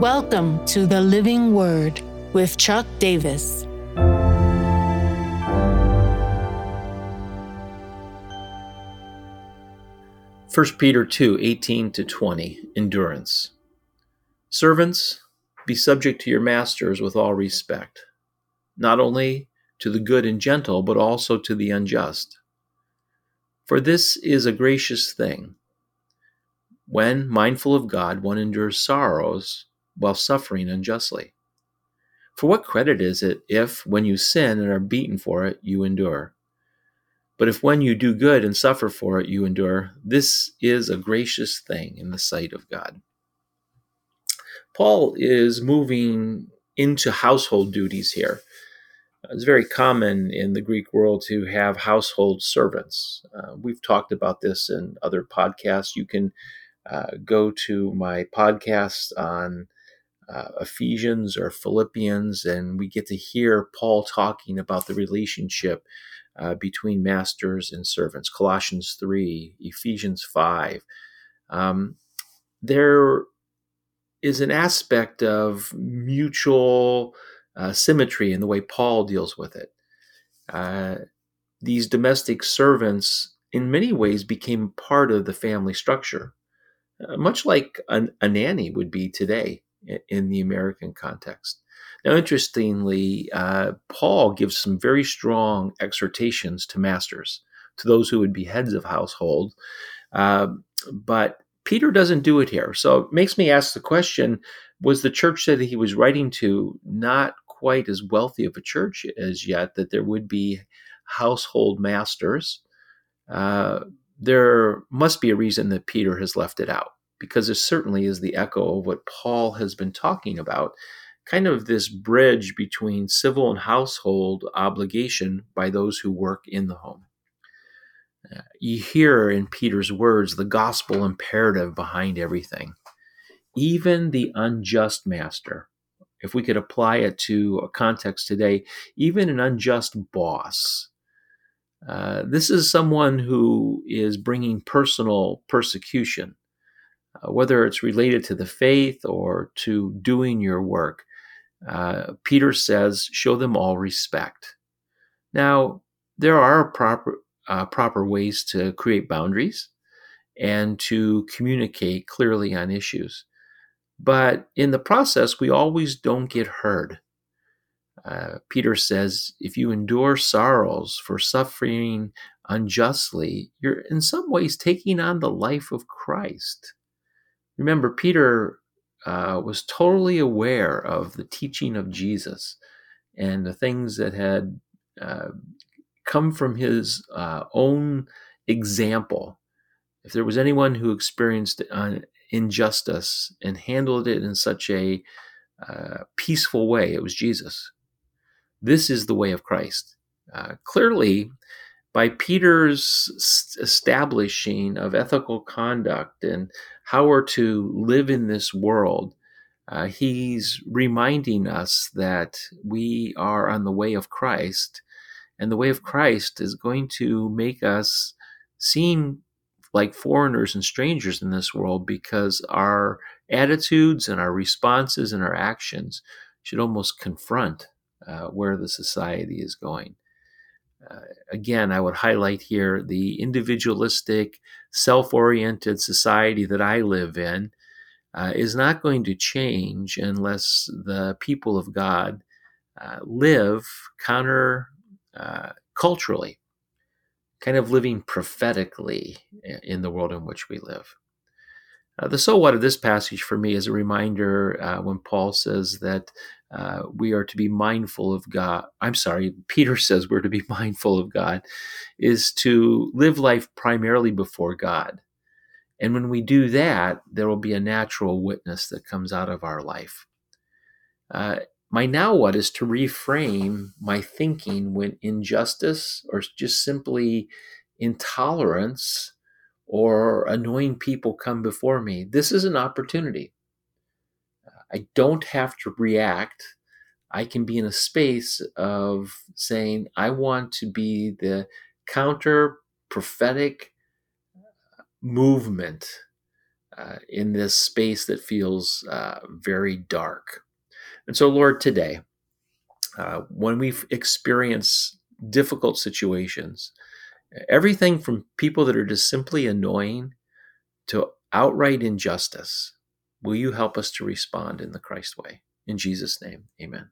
Welcome to the Living Word with Chuck Davis. First Peter 2 18 to 20, endurance. Servants, be subject to your masters with all respect, not only to the good and gentle, but also to the unjust. For this is a gracious thing. When, mindful of God, one endures sorrows while suffering unjustly. For what credit is it if, when you sin and are beaten for it, you endure? But if when you do good and suffer for it, you endure, this is a gracious thing in the sight of God. Paul is moving into household duties here. It's very common in the Greek world to have household servants. Uh, we've talked about this in other podcasts. You can uh, go to my podcast on uh, Ephesians or Philippians, and we get to hear Paul talking about the relationship uh, between masters and servants. Colossians 3, Ephesians 5. Um, there is an aspect of mutual uh, symmetry in the way Paul deals with it. Uh, these domestic servants, in many ways, became part of the family structure, uh, much like an, a nanny would be today in the American context. Now, interestingly, uh, Paul gives some very strong exhortations to masters, to those who would be heads of household. Uh, but Peter doesn't do it here. So it makes me ask the question was the church that he was writing to not quite as wealthy of a church as yet that there would be household masters? Uh, there must be a reason that Peter has left it out because it certainly is the echo of what Paul has been talking about kind of this bridge between civil and household obligation by those who work in the home. Uh, you hear in Peter's words the gospel imperative behind everything. Even the unjust master, if we could apply it to a context today, even an unjust boss. Uh, this is someone who is bringing personal persecution uh, whether it's related to the faith or to doing your work. Uh, Peter says, show them all respect. Now, there are proper, uh, proper ways to create boundaries and to communicate clearly on issues. But in the process, we always don't get heard. Uh, Peter says, if you endure sorrows for suffering unjustly, you're in some ways taking on the life of Christ. Remember, Peter uh, was totally aware of the teaching of Jesus and the things that had uh, come from his uh, own example. If there was anyone who experienced injustice and handled it in such a uh, peaceful way, it was Jesus. This is the way of Christ. Uh, clearly, by Peter's establishing of ethical conduct and how we're to live in this world, uh, he's reminding us that we are on the way of Christ, and the way of Christ is going to make us seem like foreigners and strangers in this world because our attitudes and our responses and our actions should almost confront uh, where the society is going. Uh, again, I would highlight here the individualistic, self oriented society that I live in uh, is not going to change unless the people of God uh, live counter uh, culturally, kind of living prophetically in the world in which we live. Uh, the so what of this passage for me is a reminder when Paul says that uh, we are to be mindful of God. I'm sorry, Peter says we're to be mindful of God, is to live life primarily before God. And when we do that, there will be a natural witness that comes out of our life. Uh, my now what is to reframe my thinking when injustice or just simply intolerance or annoying people come before me. This is an opportunity. I don't have to react. I can be in a space of saying, I want to be the counter prophetic movement uh, in this space that feels uh, very dark. And so, Lord, today, uh, when we experience difficult situations, everything from people that are just simply annoying to outright injustice, will you help us to respond in the Christ way? In Jesus' name, amen.